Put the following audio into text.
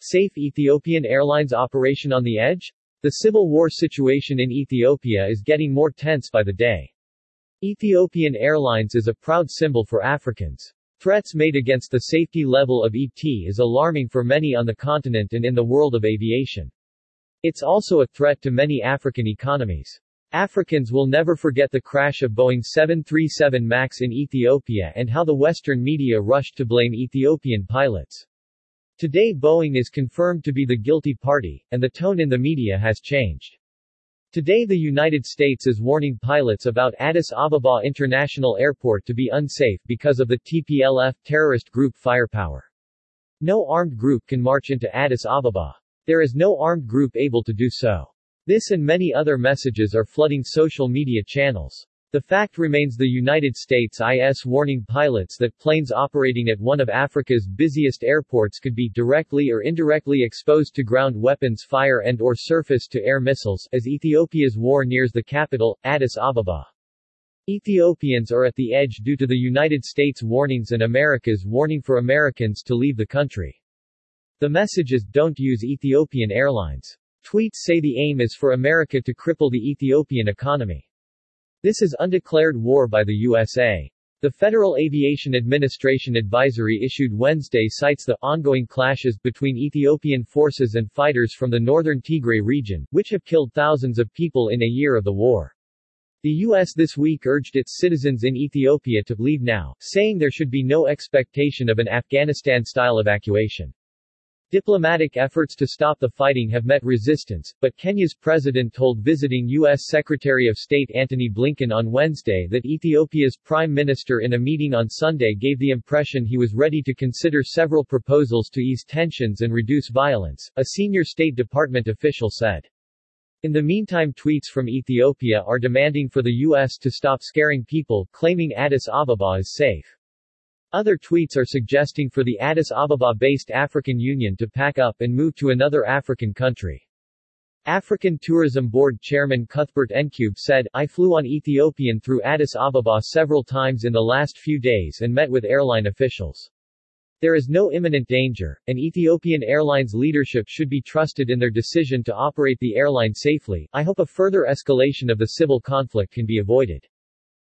Safe Ethiopian Airlines operation on the edge? The civil war situation in Ethiopia is getting more tense by the day. Ethiopian Airlines is a proud symbol for Africans. Threats made against the safety level of ET is alarming for many on the continent and in the world of aviation. It's also a threat to many African economies. Africans will never forget the crash of Boeing 737 MAX in Ethiopia and how the Western media rushed to blame Ethiopian pilots. Today Boeing is confirmed to be the guilty party, and the tone in the media has changed. Today the United States is warning pilots about Addis Ababa International Airport to be unsafe because of the TPLF terrorist group firepower. No armed group can march into Addis Ababa. There is no armed group able to do so. This and many other messages are flooding social media channels. The fact remains the United States IS warning pilots that planes operating at one of Africa's busiest airports could be directly or indirectly exposed to ground weapons fire and or surface-to-air missiles, as Ethiopia's war nears the capital, Addis Ababa. Ethiopians are at the edge due to the United States warnings and America's warning for Americans to leave the country. The message is, don't use Ethiopian Airlines. Tweets say the aim is for America to cripple the Ethiopian economy. This is undeclared war by the USA. The Federal Aviation Administration advisory issued Wednesday cites the ongoing clashes between Ethiopian forces and fighters from the northern Tigray region, which have killed thousands of people in a year of the war. The U.S. this week urged its citizens in Ethiopia to leave now, saying there should be no expectation of an Afghanistan-style evacuation. Diplomatic efforts to stop the fighting have met resistance, but Kenya's president told visiting U.S. Secretary of State Antony Blinken on Wednesday that Ethiopia's prime minister in a meeting on Sunday gave the impression he was ready to consider several proposals to ease tensions and reduce violence, a senior State Department official said. In the meantime tweets from Ethiopia are demanding for the U.S. to stop scaring people, claiming Addis Ababa is safe. Other tweets are suggesting for the Addis Ababa-based African Union to pack up and move to another African country. African Tourism Board Chairman Cuthbert Ncube said, I flew on Ethiopian through Addis Ababa several times in the last few days and met with airline officials. There is no imminent danger, and Ethiopian Airlines leadership should be trusted in their decision to operate the airline safely. I hope a further escalation of the civil conflict can be avoided.